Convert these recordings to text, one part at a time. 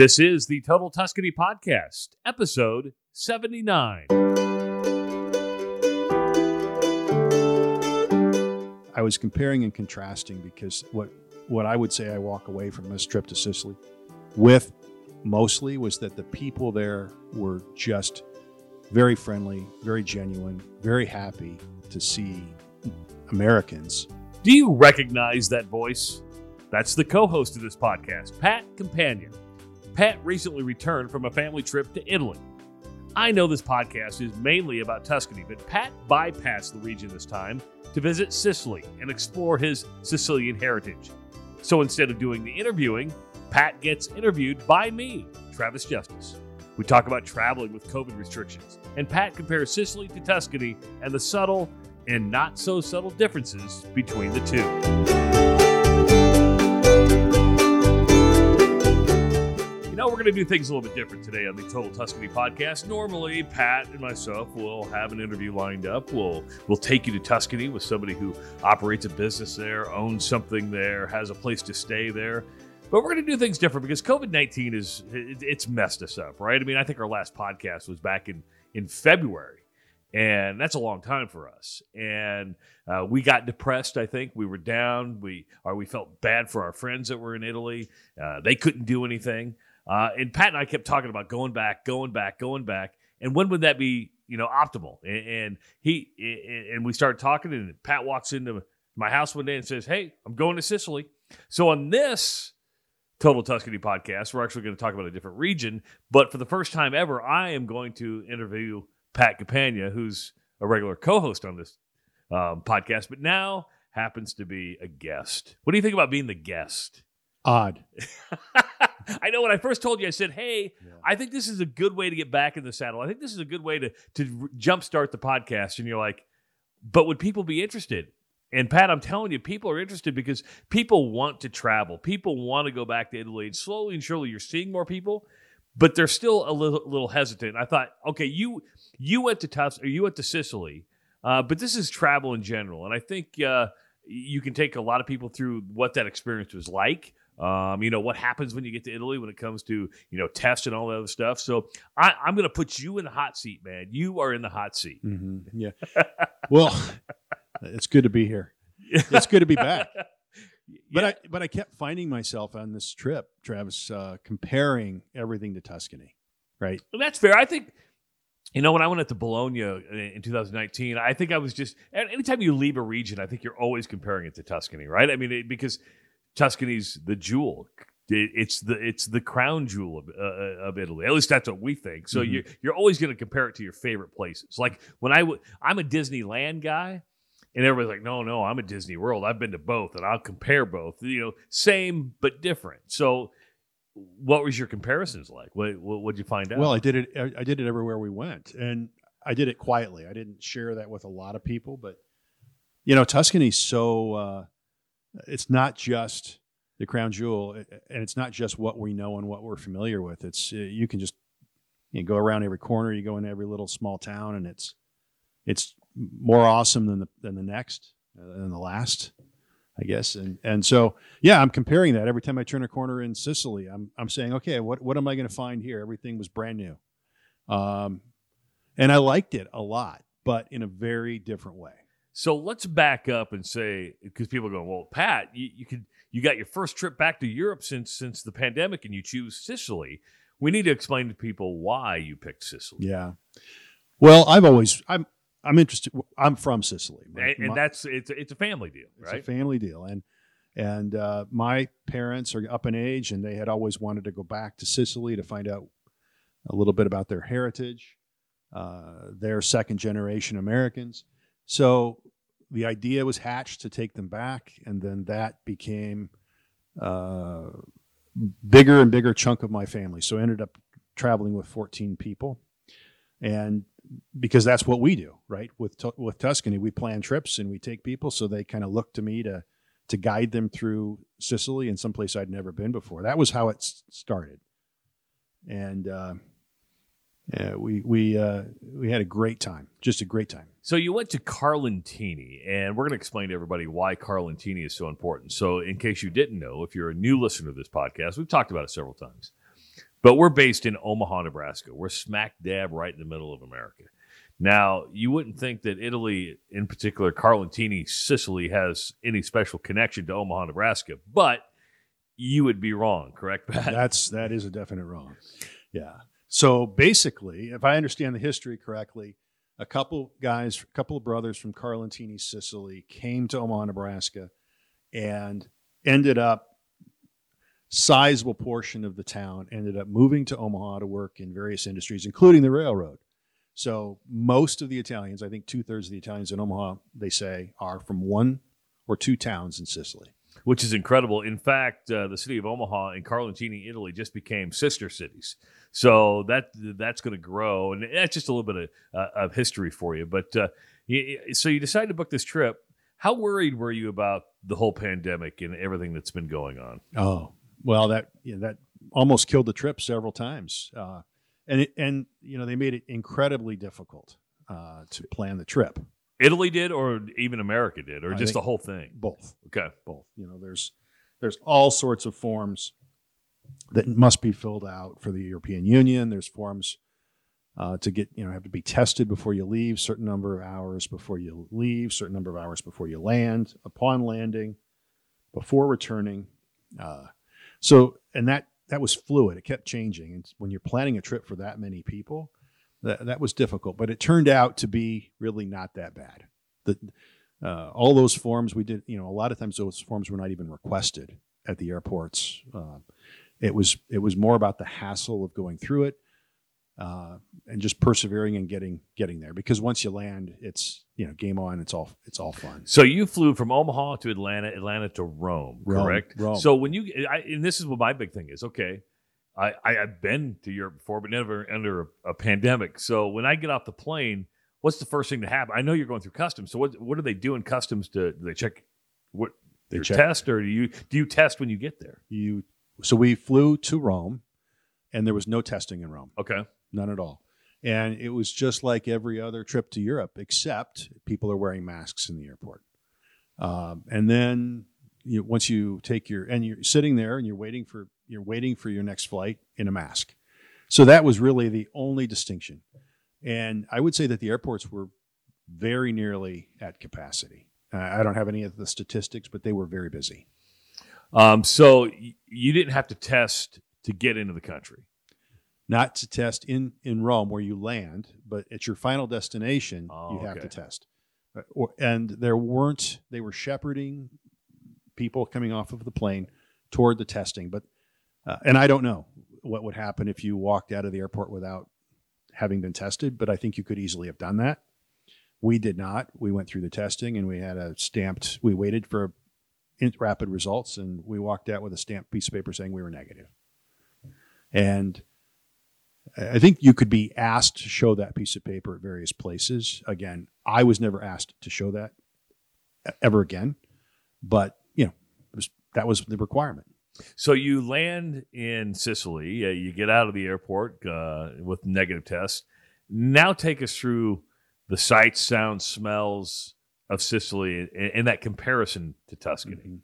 This is the Total Tuscany Podcast, episode 79. I was comparing and contrasting because what what I would say I walk away from this trip to Sicily with mostly was that the people there were just very friendly, very genuine, very happy to see Americans. Do you recognize that voice? That's the co host of this podcast, Pat Campagna. Pat recently returned from a family trip to Italy. I know this podcast is mainly about Tuscany, but Pat bypassed the region this time to visit Sicily and explore his Sicilian heritage. So instead of doing the interviewing, Pat gets interviewed by me, Travis Justice. We talk about traveling with COVID restrictions, and Pat compares Sicily to Tuscany and the subtle and not so subtle differences between the two. We're going to do things a little bit different today on the Total Tuscany podcast. Normally, Pat and myself will have an interview lined up. We'll we'll take you to Tuscany with somebody who operates a business there, owns something there, has a place to stay there. But we're going to do things different because COVID nineteen is it, it's messed us up, right? I mean, I think our last podcast was back in in February, and that's a long time for us. And uh, we got depressed. I think we were down. We or we felt bad for our friends that were in Italy. Uh, they couldn't do anything. Uh, and Pat and I kept talking about going back, going back, going back, and when would that be? You know, optimal. And, and he and we started talking, and Pat walks into my house one day and says, "Hey, I'm going to Sicily." So on this Total Tuscany podcast, we're actually going to talk about a different region, but for the first time ever, I am going to interview Pat Campagna, who's a regular co-host on this um, podcast, but now happens to be a guest. What do you think about being the guest? Odd. I know when I first told you, I said, "Hey, Yeah. I think this is a good way to get back in the saddle. I think this is a good way to to jumpstart the podcast." And you're like, "But would people be interested?" And Pat, I'm telling you, people are interested because people want to travel. People want to go back to Italy, and slowly and surely, you're seeing more people, but they're still a little little hesitant. I thought, okay, you you went to Tus or you went to Sicily, uh, but this is travel in general, and I think uh, you can take a lot of people through what that experience was like. Um, you know what happens when you get to Italy when it comes to you know tests and all that other stuff. So I, I'm going to put you in the hot seat, man. You are in the hot seat. hmm Yeah. well, it's good to be here. It's good to be back. But Yeah. I but I kept finding myself on this trip, Travis, uh, comparing everything to Tuscany, right? And that's fair. I think, you know, when I went up to Bologna in 2019, I think I was just, anytime you leave a region, I think you're always comparing it to Tuscany, right? I mean, it, because Tuscany's the jewel. It's the it's the crown jewel of, uh, of Italy. At least that's what we think. So Mhm. you're you're always going to compare it to your favorite places. Like when I w- I'm a Disneyland guy, and everybody's like, no, no, I'm a Disney World. I've been to both, and I'll compare both. You know, same but different. So, what was your comparisons like? What what would you find out? Well, I did it. I I did it everywhere we went, and I did it quietly. I didn't share that with a lot of people, but you know, Tuscany's so. Uh, it's not just the crown jewel, and it's not just what we know and what we're familiar with. It's uh, you can just you know, go around every corner. You go in every little small town, and it's it's more awesome than the than the next uh, than the last. I guess, and and so yeah, I'm comparing that every time I turn a corner in Sicily. I'm I'm saying, okay, what what am I going to find here? Everything was brand new, um, and I liked it a lot, but in a very different way. So let's back up and say because people are going, well, Pat, you, you could you got your first trip back to Europe since since the pandemic, and you choose Sicily. We need to explain to people why you picked Sicily, Yeah. Well, I've always I'm I'm interested. I'm from Sicily, My- and, and my- that's it's a- it's a family deal, It's a family deal, and and uh, my parents are up in age, and they had always wanted to go back to Sicily to find out a little bit about their heritage. Uh, they're second generation Americans, so the idea was hatched to take them back, and then that became uh, bigger and bigger chunk of my family. So I ended up traveling with 14 people, and because that's what we do, right? With with Tuscany, we plan trips and we take people, so they kind of look to me to to guide them through Sicily and someplace I'd never been before. That was how it started, and uh, yeah, we we uh, we had a great time, just a great time. So you went to Carlentini, and we're going to explain to everybody why Carlentini is so important. So, in case you didn't know, if you're a new listener to this podcast, we've talked about it several times. But we're based in Omaha, Nebraska. We're smack dab right in the middle of America. Now, you wouldn't think that Italy, in particular, Carlentini, Sicily, has any special connection to Omaha, Nebraska, but you would be wrong, correct, Pat? That's that is a definite wrong. Yeah. So basically, if I understand the history correctly, a couple guys, a couple of brothers from Carlentini, Sicily, came to Omaha, Nebraska, and ended up sizable portion of the town ended up moving to Omaha to work in various industries, including the railroad. So most of the Italians, I think two thirds of the Italians in Omaha, they say, are from one or two towns in Sicily. Which is incredible. In fact, uh, the city of Omaha and Carlentini, Italy, just became sister cities. So that that's going to grow, and that's just a little bit of, uh, of history for you. But uh, so you decided to book this trip. How worried were you about the whole pandemic and everything that's been going on? Oh, well, that you know, that almost killed the trip several times, uh, and it, and you know they made it incredibly difficult uh, to plan the trip. Italy did, or even America did, or I just the whole thing. Both, Okay. both. You know, there's there's all sorts of forms that must be filled out for the European Union. There's forms uh, to get you know have to be tested before you leave, certain number of hours before you leave, certain number of hours before you land, upon landing, before returning. Uh, so and that that was fluid. It kept changing, and when you're planning a trip for that many people, that that was difficult. But it turned out to be really not that bad. The uh, all those forms we did, you know, a lot of times those forms were not even requested at the airports. Uh, it was it was more about the hassle of going through it uh, and just persevering and getting getting there. Because once you land, it's you know game on. It's all it's all fun. So you flew from Omaha to Atlanta, Atlanta to Rome, Rome, correct? Rome. So when you, I, and this is what my big thing is. Okay, I, I have been to Europe before, but never under a, a pandemic. So when I get off the plane, what's the first thing to happen? I know you're going through customs. So what what do they do in customs? To do they check what They check- test, or do you do you test when you get there? You so we flew to Rome, and there was no testing in Rome, Okay, none at all. And it was just like every other trip to Europe, except people are wearing masks in the airport. Um, and then you, once you take your and you're sitting there and you're waiting for you're waiting for your next flight in a mask. So that was really the only distinction. And I would say that the airports were very nearly at capacity. Uh, I don't have any of the statistics, but they were very busy. Um, so y- you didn't have to test to get into the country. Not to test in in Rome where you land, but at your final destination, Oh, you have okay. to test. Uh, Or, and there weren't. They were shepherding people coming off of the plane toward the testing, but uh, and I don't know what would happen if you walked out of the airport without having been tested, but I think you could easily have done that. We did not. We went through the testing and we had a stamped. We waited for rapid results, and we walked out with a stamped piece of paper saying we were negative. And I think you could be asked to show that piece of paper at various places. Again, I was never asked to show that ever again, but you know, was, that was the requirement. So you land in Sicily. Uh, you get out of the airport uh, with negative test. Now take us through the sights, sounds, smells of Sicily and, and that comparison to Tuscany. Mhm.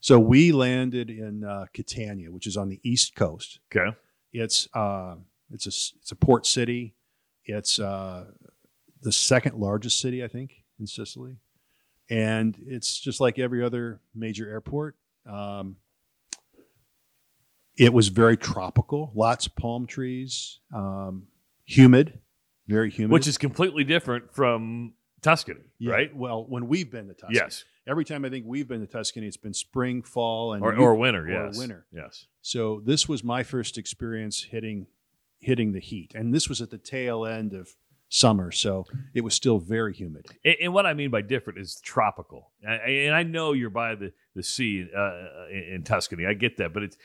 So we landed in uh, Catania, which is on the east coast. Okay. It's uh, it's a it's a port city. It's uh, the second largest city, I think, in Sicily, and it's just like every other major airport. Um, it was very tropical, lots of palm trees, um, humid, very humid. Which is completely different from Tuscany, Yeah, right? Well, when we've been to Tuscany, Yes. Every time I think we've been to Tuscany, it's been spring, fall, and Or, or winter, or yes. winter. Yes. So this was my first experience hitting hitting the heat, and this was at the tail end of summer, so it was still very humid. And, and what I mean by different is tropical. I- And I know you're by the, the sea uh, in, in Tuscany. I get that. But it's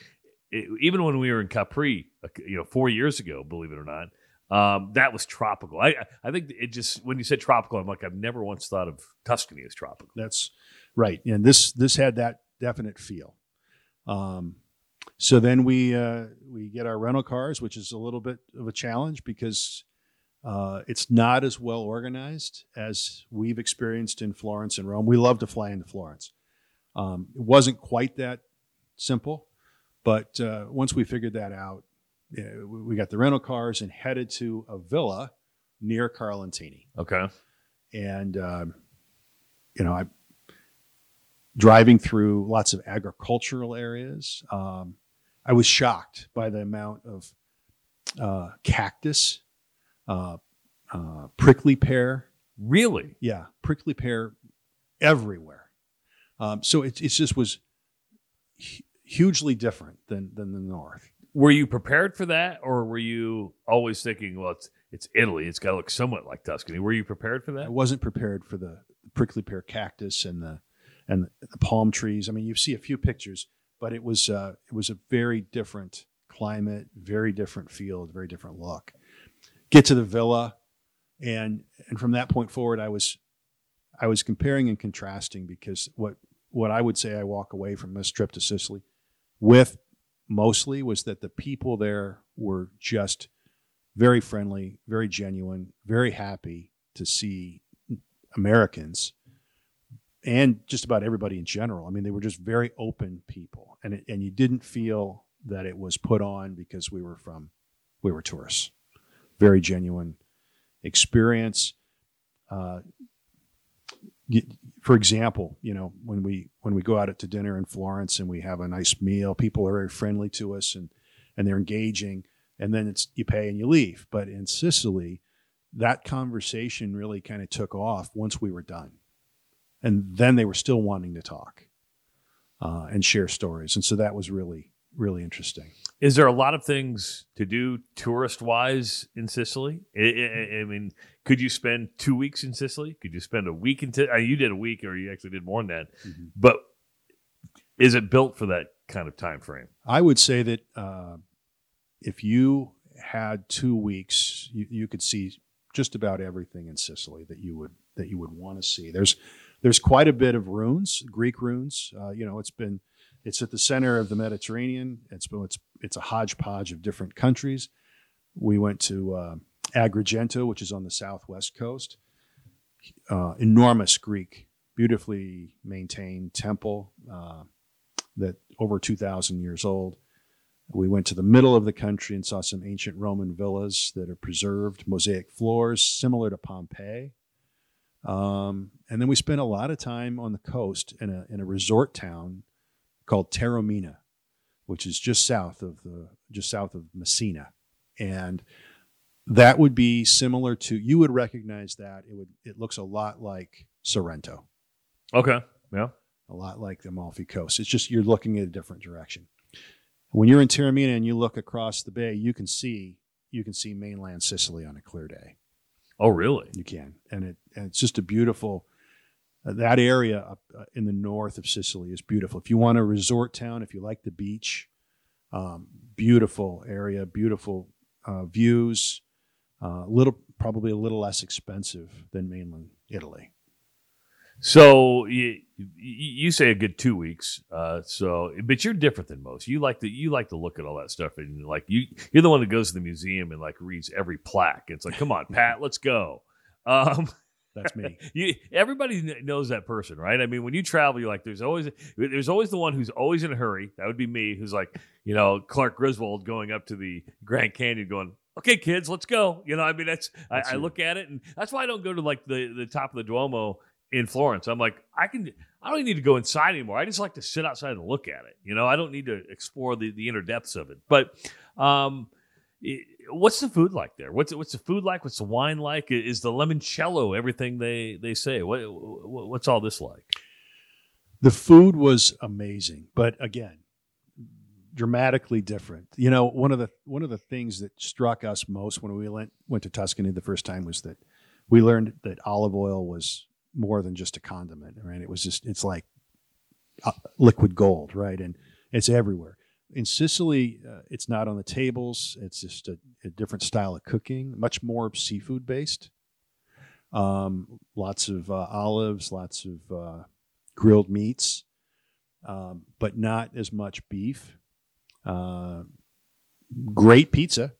it, even when we were in Capri, uh, you know, four years ago, believe it or not, um, that was tropical. I, I think it just, when you said tropical, I'm like, I've never once thought of Tuscany as tropical. That's right, and this this had that definite feel. Um, so then we uh, we get our rental cars, which is a little bit of a challenge because uh, it's not as well organized as we've experienced in Florence and Rome. We love to fly into Florence. Um, it wasn't quite that simple, But uh, once we figured that out, we we got the rental cars and headed to a villa near Carlentini. Okay. And, um, you know, I'm driving through lots of agricultural areas. Um, I was shocked by the amount of uh, cactus, uh, uh, prickly pear. Really? Yeah, prickly pear everywhere. Um, so it, it just was hugely different than than the north. Were you prepared for that, or were you always thinking, well, it's it's Italy, it's got to look somewhat like Tuscany? Were you prepared for that? I wasn't prepared for the prickly pear cactus and the and the palm trees. I mean, you see a few pictures, but it was uh, it was a very different climate, very different field, very different look. Get to the villa, and and from that point forward, I was I was comparing and contrasting because what what I would say I walk away from this trip to Sicily with mostly was that the people there were just very friendly, very genuine, very happy to see Americans and just about everybody in general. I mean, they were just very open people, and it, and you didn't feel that it was put on because we were from we were tourists. Very genuine experience. Uh, for example, you know when we when we go out to dinner in Florence and we have a nice meal, people are very friendly to us and and they're engaging, and then it's you pay and you leave. But in Sicily, that conversation really kind of took off once we were done and then they were still wanting to talk uh, and share stories and so that was really really interesting Is there a lot of things to do tourist wise in Sicily? I, I, I mean, could you spend two weeks in Sicily? Could you spend a week in? T- you did a week, or you actually did more than that. But is it built for that kind of time frame? i would say that uh, if you had two weeks you, you could see just about everything in sicily that you would that you would want to see there's there's quite a bit of ruins greek ruins uh, you know it's been it's at the center of the mediterranean it's it's it's a hodgepodge of different countries we went to uh, agrigento which is on the southwest coast uh, enormous greek beautifully maintained temple uh, that over 2,000 years old. We went to the middle of the country and saw some ancient Roman villas that are preserved, mosaic floors, similar to Pompeii. Um, and then we spent a lot of time on the coast in a, in a resort town called Taormina, which is just south of the just south of Messina, and that would be similar to you would recognize that it would it looks a lot like Sorrento Okay. Yeah. a lot like the Amalfi Coast. It's just you're looking at a different direction. When you're in Taormina and you look across the bay, you can see you can see mainland Sicily on a clear day. Oh, really? You can, and it and it's just a beautiful. Uh, that area uh, in the north of Sicily is beautiful. If you want a resort town, if you like the beach, um, beautiful area, beautiful uh, views. Uh, little, probably a little less expensive than mainland Italy. So you you say a good two weeks. Uh, so, but you're different than most. You like to you like to look at all that stuff, and like you you're the one that goes to the museum and like reads every plaque. It's like, come on, Pat, let's go. Um, That's me. you everybody knows that person, right? I mean, when you travel, you're like, there's always there's always the one who's always in a hurry. That would be me, who's like, you know, Clark Griswold going up to the Grand Canyon, going, okay, kids, let's go. You know, I mean, that's, That's I, I look at it, and that's why I don't go to like the the top of the Duomo in Florence. I'm like, I can, I don't need to go inside anymore. I just like to sit outside and look at it. You know, I don't need to explore the the inner depths of it. But, um. i- What's the food like there? What's what's the food like? What's the wine like? Is the limoncello everything they they say? What, what what's all this like? The food was amazing, but again, dramatically different. You know, one of the one of the things that struck us most when we went went to Tuscany the first time was that we learned that olive oil was more than just a condiment, right? It was just it's like uh, liquid gold, right? And it's everywhere. In Sicily, uh, it's not on the tables. It's just a, a different style of cooking, much more seafood based. Um, lots of uh, olives, lots of uh, grilled meats, um, but not as much beef. Uh, great pizza,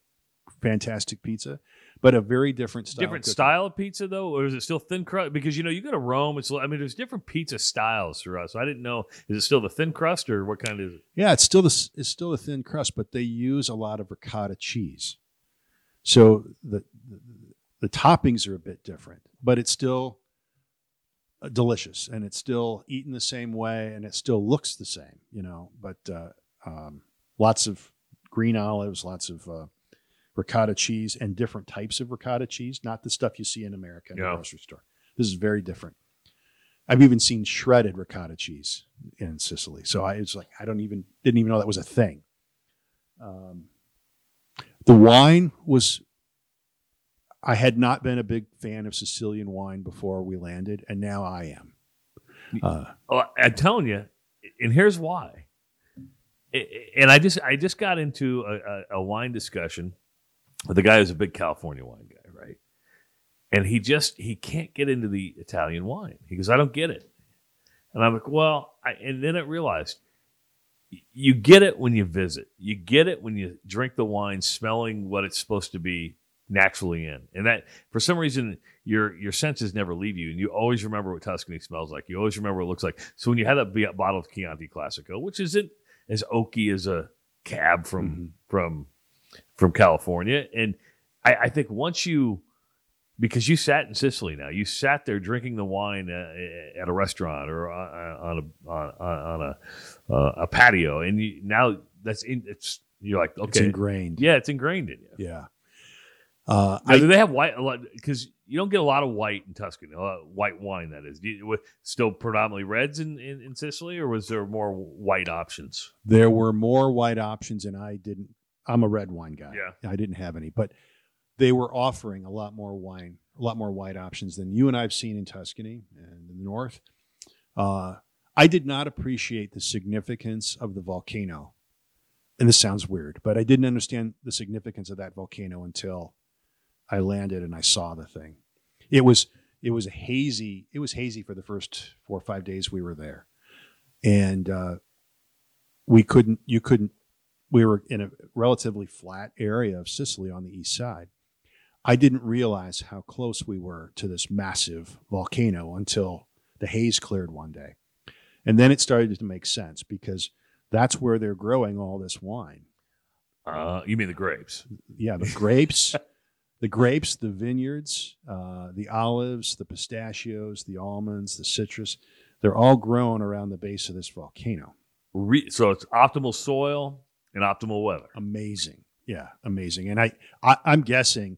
fantastic pizza, but a very different style. different style of pizza though, or is it still thin crust? Because you know you go to Rome, it's I mean there's different pizza styles throughout. So I didn't know is it still the thin crust or what kind is it? Yeah, it's still the it's still a thin crust, but they use a lot of ricotta cheese. So the the, the toppings are a bit different, but it's still uh, delicious and it's still eaten the same way and it still looks the same, you know. But uh, um, lots of green olives, lots of uh, ricotta cheese, and different types of ricotta cheese, not the stuff you see in America in Yeah. the grocery store. This is very different. I've even seen shredded ricotta cheese in Sicily. So I was like, I don't even didn't even know that was a thing. Um, the wine was. I had not been a big fan of Sicilian wine before we landed, and now I am. Uh, Oh, I'm telling you, and here's why. And I just I just got into a, a, a wine discussion a guy who's a big California wine guy, right? And he just he can't get into the Italian wine. He goes, I don't get it. And I'm like, well, I, and then I realized you get it when you visit. You get it when you drink the wine, smelling what it's supposed to be naturally in, and that for some reason your your senses never leave you, and you always remember what Tuscany smells like. You always remember what it looks like. So when you have that bottle of Chianti Classico, which isn't as oaky as a cab from Mhm. from from California, and I, I think once you because you sat in Sicily now, you sat there drinking the wine uh, at a restaurant or on on a on, on a uh, a patio, and you, now that's in, it's you're like okay, It's ingrained. yeah, it's ingrained in you. Yeah. Uh, Now, I, do they have white a lot? Because you don't get a lot of white in Tuscany, a lot of white wine. That is, you, still predominantly reds in, in, in Sicily, or was there more white options? there were more white options, and I didn't. I'm a red wine guy. Yeah. I didn't have any, but they were offering a lot more wine, a lot more white options than you and I've seen in Tuscany and in the north. Uh, I did not appreciate the significance of the volcano, and this sounds weird, but I didn't understand the significance of that volcano until I landed and I saw the thing. It was it was hazy. It was hazy for the first four or five days we were there, and uh, we couldn't. You couldn't. We were in a relatively flat area of Sicily on the east side. I didn't realize how close we were to this massive volcano until the haze cleared one day, and then it started to make sense because that's where they're growing all this wine. Uh, you mean the grapes? Yeah, the grapes, the grapes, the vineyards, uh, the olives, the pistachios, the almonds, the citrus—they're all grown around the base of this volcano. Re- so it's optimal soil and optimal weather. amazing. Yeah, amazing. And I, I I'm guessing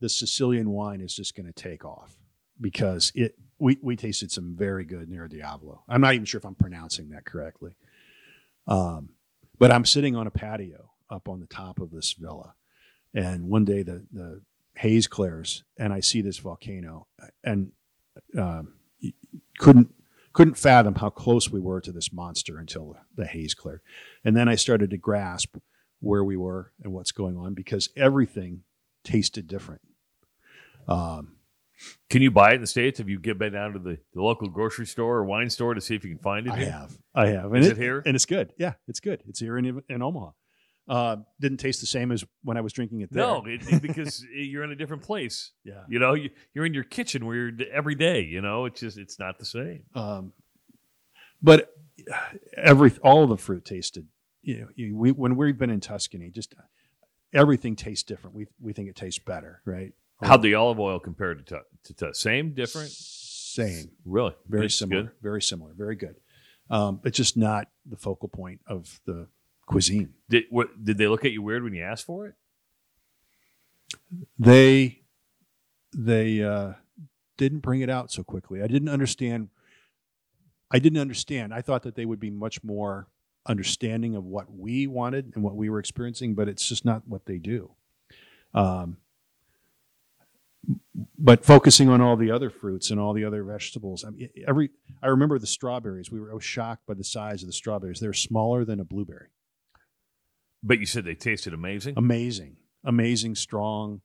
the Sicilian wine is just going to take off because it we we tasted some very good Nero Diavolo. I'm not even sure if I'm pronouncing that correctly. Um, but I'm sitting on a patio up on the top of this villa, and one day the the haze clears, and I see this volcano, and um, couldn't couldn't fathom how close we were to this monster until the haze cleared, and then I started to grasp where we were and what's going on because everything tasted different. Um, Can you buy it in the states? Have you get been down to the, the local grocery store or wine store to see if you can find it? I here? have, I have, and Is it here? And it's good. Yeah, it's good. It's here in in Omaha. Uh, didn't taste the same as when I was drinking it there. No, it, it- because you're in a different place. yeah. You know, you, you're in your kitchen where you're every day. You know, it's just it's not the same. Um, but every all the fruit tasted. You know, you, we when we've been in Tuscany, just everything tastes different. We we think it tastes better, right? How'd the olive oil compare to tu- to, tu- same, different? Same. Really, very It's similar, good? very similar, very good. Um, but just not the focal point of the cuisine. Did what, did they look at you weird when you asked for it? They they uh, didn't bring it out so quickly. I didn't understand. I didn't understand. I thought that they would be much more understanding of what we wanted and what we were experiencing, but it's just not what they do. Um, but focusing on all the other fruits and all the other vegetables. I mean, every I remember the strawberries. We were I was shocked by the size of the strawberries. They're smaller than a blueberry. But you said they tasted amazing. Amazing, amazing, strong,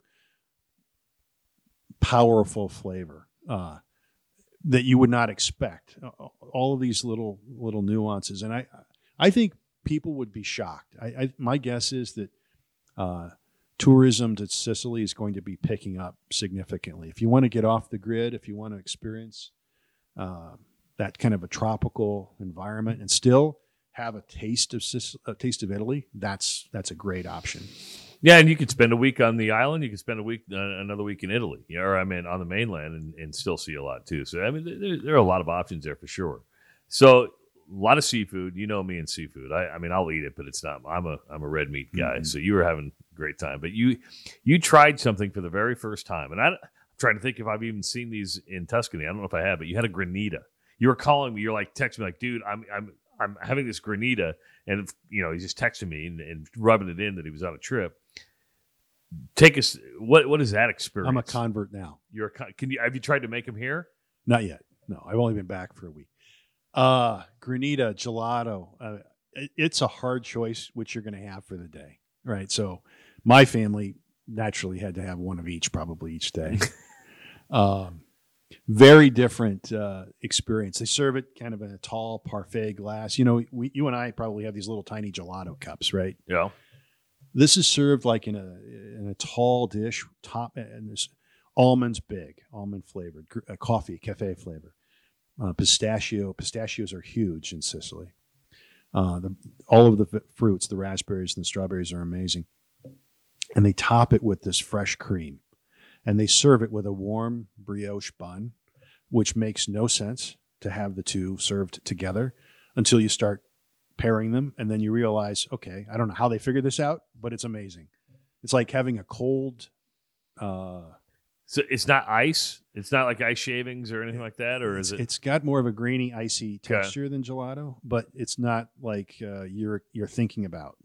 powerful flavor uh, that you would not expect. All of these little little nuances, and I I think people would be shocked. I, I my guess is that uh, tourism to Sicily is going to be picking up significantly. If you want to get off the grid, if you want to experience uh, that kind of a tropical environment and still have a taste of a taste of Italy, that's that's a great option. Yeah, and you could spend a week on the island. You could spend a week, uh, another week in Italy, or I mean, on the mainland, and, and still see a lot too. So I mean, there, there, are a lot of options there for sure. So a lot of seafood. You know me and seafood. I, I mean, I'll eat it, but it's not. I'm a I'm a red meat guy. Mm-hmm. So you were having a great time, but you you tried something for the very first time, and I, I'm trying to think if I've even seen these in Tuscany. I don't know if I have, but you had a granita. You were calling me. You're like texting me, like, dude, I'm I'm I'm having this granita, and you know, he's just texting me and, and rubbing it in that he was on a trip take us what what is that experience? I'm a convert now. You're a can you have you tried to make him here? Not yet. No, I've only been back for a week. Uh, granita, gelato. Uh, it, it's a hard choice which you're going to have for the day, right? So, my family naturally had to have one of each probably each day. um, very different uh, experience. They serve it kind of in a tall parfait glass. You know, we, you and I probably have these little tiny gelato cups, right? Yeah. This is served like in a in a tall dish, top and this almonds big, almond flavored, uh, coffee, cafe flavor, uh, pistachio. Pistachios are huge in Sicily. Uh, the, all of the fruits, the raspberries and the strawberries are amazing, and they top it with this fresh cream, and they serve it with a warm brioche bun, which makes no sense to have the two served together until you start pairing them, and then you realize, okay, I don't know how they figured this out, but it's amazing. It's like having a cold. Uh, so it's not ice. It's not like ice shavings or anything like that, or is it? It's got more of a grainy, icy texture okay. than gelato, but it's not like uh, you're you're thinking about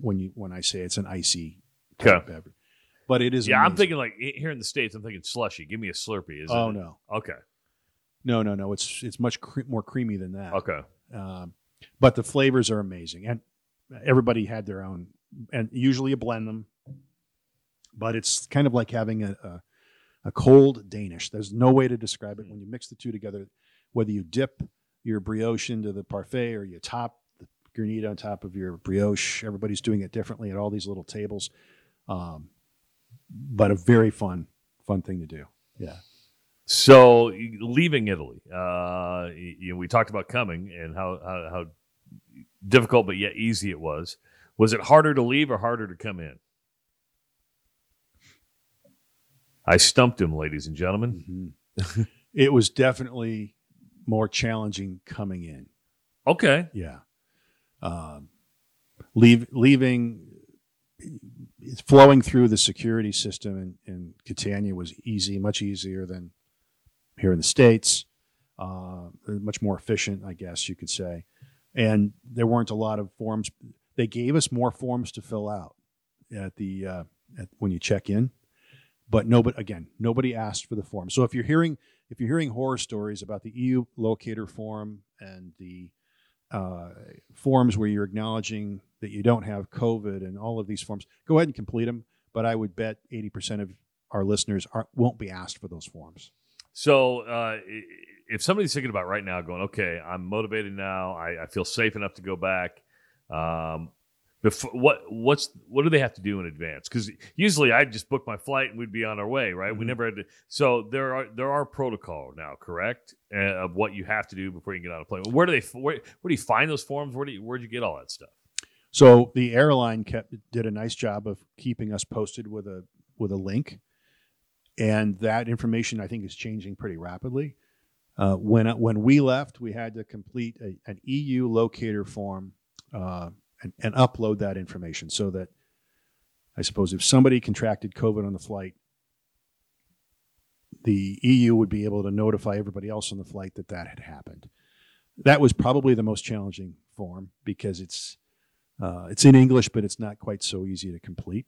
when you when I say it's an icy okay. beverage. But it is. Yeah, amazing. I'm thinking like here in the states. I'm thinking slushy. Give me a Slurpee. Is oh it? no. Okay. No, no, no. It's it's much cre- more creamy than that. Okay. Um, but the flavors are amazing, and everybody had their own, and usually you blend them. But it's kind of like having a, a, a cold Danish. There's no way to describe it when you mix the two together. Whether you dip your brioche into the parfait or you top the granita on top of your brioche, everybody's doing it differently at all these little tables. Um, but a very fun, fun thing to do. Yeah. So leaving Italy, uh, you know, we talked about coming and how, how, how difficult but yet easy it was. Was it harder to leave or harder to come in? I stumped him, ladies and gentlemen. Mm-hmm. it was definitely more challenging coming in. Okay. Yeah. Um, leave, leaving, flowing through the security system in, in Catania was easy, much easier than here in the states. Uh, much more efficient, I guess you could say. And there weren't a lot of forms. They gave us more forms to fill out at the uh, at, when you check in, but nobody again nobody asked for the form. So if you're hearing if you're hearing horror stories about the EU locator form and the uh, forms where you're acknowledging that you don't have COVID and all of these forms, go ahead and complete them. But I would bet 80% of our listeners are, won't be asked for those forms. So uh, if somebody's thinking about right now, going, okay, I'm motivated now. I, I feel safe enough to go back. Um, before, what what's what do they have to do in advance? Because usually I just book my flight and we'd be on our way, right? Mm-hmm. We never had to. So there are there are protocol now, correct, uh, of what you have to do before you get on a plane. Where do they where, where do you find those forms? Where do you, where'd you get all that stuff? So the airline kept did a nice job of keeping us posted with a with a link and that information I think is changing pretty rapidly. Uh, when when we left, we had to complete a, an EU locator form uh, and, and, upload that information so that I suppose if somebody contracted COVID on the flight, the EU would be able to notify everybody else on the flight that that had happened. That was probably the most challenging form because it's uh, it's in English, but it's not quite so easy to complete.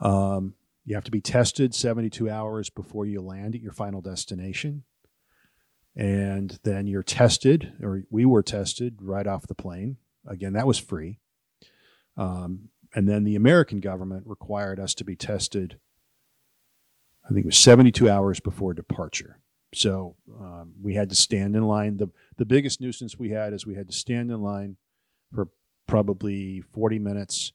Um, you have to be tested 72 hours before you land at your final destination. And then you're tested, or we were tested right off the plane. Again, that was free. Um, and then the American government required us to be tested, I think it was 72 hours before departure. So um, we had to stand in line. The, the biggest nuisance we had is we had to stand in line for probably 40 minutes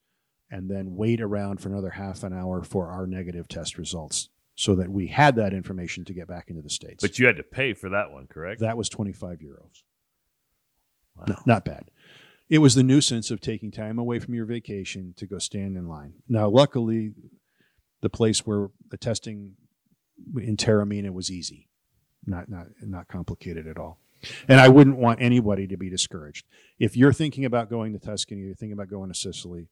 and then wait around for another half an hour for our negative test results so that we had that information to get back into the States. But you had to pay for that one, correct? that was 25 euros. Wow. No, not bad. It was the nuisance of taking time away from your vacation to go stand in line. Now, luckily, the place where the testing in Taormina was easy, not not not complicated at all. And I wouldn't want anybody to be discouraged. If you're thinking about going to Tuscany, you're thinking about going to Sicily,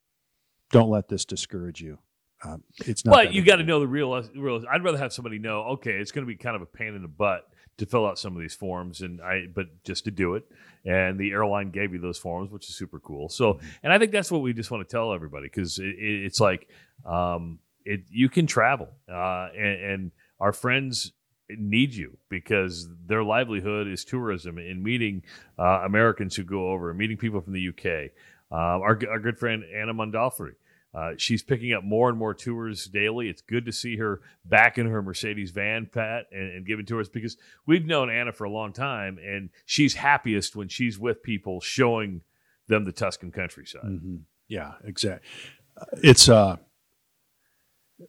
don't let this discourage you. Um, it's not. But you got to know the real, real. I'd rather have somebody know. Okay, it's going to be kind of a pain in the butt to fill out some of these forms, and I, but just to do it. And the airline gave you those forms, which is super cool. So, and I think that's what we just want to tell everybody because it, it, it's like, um, it you can travel, uh, and, and our friends need you because their livelihood is tourism and meeting uh, Americans who go over, meeting people from the UK. Uh, our, our good friend Anna Mondolferi, uh, she's picking up more and more tours daily. It's good to see her back in her Mercedes van, Pat, and, and giving tours because we've known Anna for a long time, and she's happiest when she's with people showing them the Tuscan countryside. Mhm. Yeah, exactly. It's uh,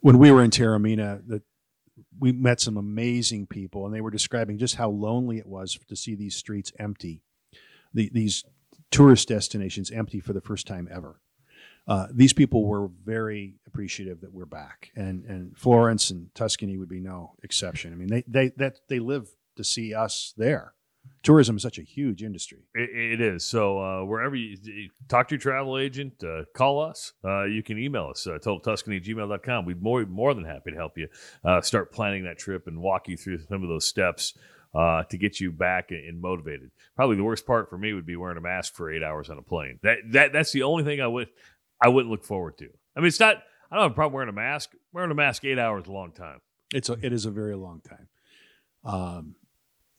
when we were in Taormina, that we met some amazing people, and they were describing just how lonely it was to see these streets empty, the, these tourist destinations empty for the first time ever. Uh, these people were very appreciative that we're back, and and Florence and Tuscany would be no exception. I mean, they they that they live to see us there. Tourism is such a huge industry. It, it is. So uh, wherever you, talk to your travel agent, uh, call us. Uh, you can email us, uh, totaltuscany at gmail.com. We'd more, more than happy to help you uh, start planning that trip and walk you through some of those steps uh, to get you back and motivated. Probably the worst part for me would be wearing a mask for eight hours on a plane. That, that That's the only thing I would I wouldn't look forward to. I mean, it's not, I don't have a problem wearing a mask. Wearing a mask eight hours is a long time. It's a, it is a very long time. Um,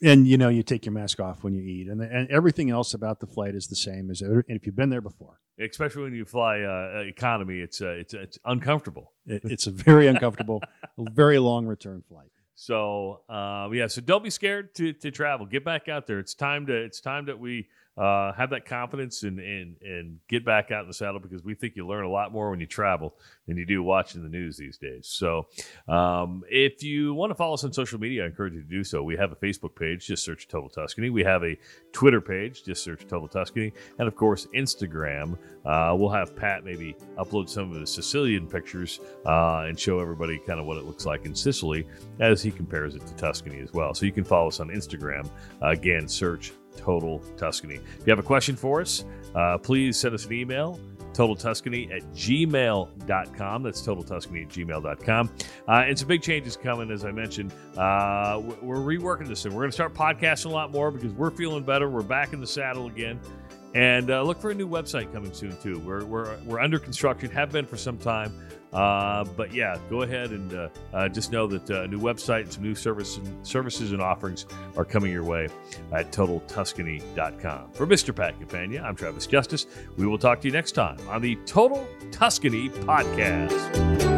and you know, you take your mask off when you eat, and and everything else about the flight is the same as if you've been there before. Especially when you fly uh, economy, it's uh, it's it's uncomfortable. It, it's a very uncomfortable, very long return flight. So uh, yeah, so don't be scared to, to travel. Get back out there. It's time to it's time that we uh, have that confidence and, and and get back out in the saddle because we think you learn a lot more when you travel than you do watching the news these days. So um, if you want to follow us on social media, I encourage you to do so. We have a Facebook page, just search Total Tuscany. We have a Twitter page, just search Total Tuscany, and of course Instagram. Uh, we'll have Pat maybe upload some of the Sicilian pictures uh, and show everybody kind of what it looks like in Sicily as he compares it to Tuscany as well. So you can follow us on Instagram. Again, search Total Tuscany. If you have a question for us, uh, please send us an email. TotalTuscany at gmail.com. That's TotalTuscany at gmail.com. Uh, and some big changes coming, as I mentioned. Uh, we're we're reworking this thing. We're going to start podcasting a lot more because we're feeling better. We're back in the saddle again. And uh, look for a new website coming soon, too. We're, we're, we're under construction, have been for some time. Uh, but yeah, go ahead and uh, uh, just know that uh, a new website and some new service and services and offerings are coming your way at TotalTuscany.com. For Mr. Pat Campagna, I'm Travis Justice. We will talk to you next time on the Total Tuscany Podcast.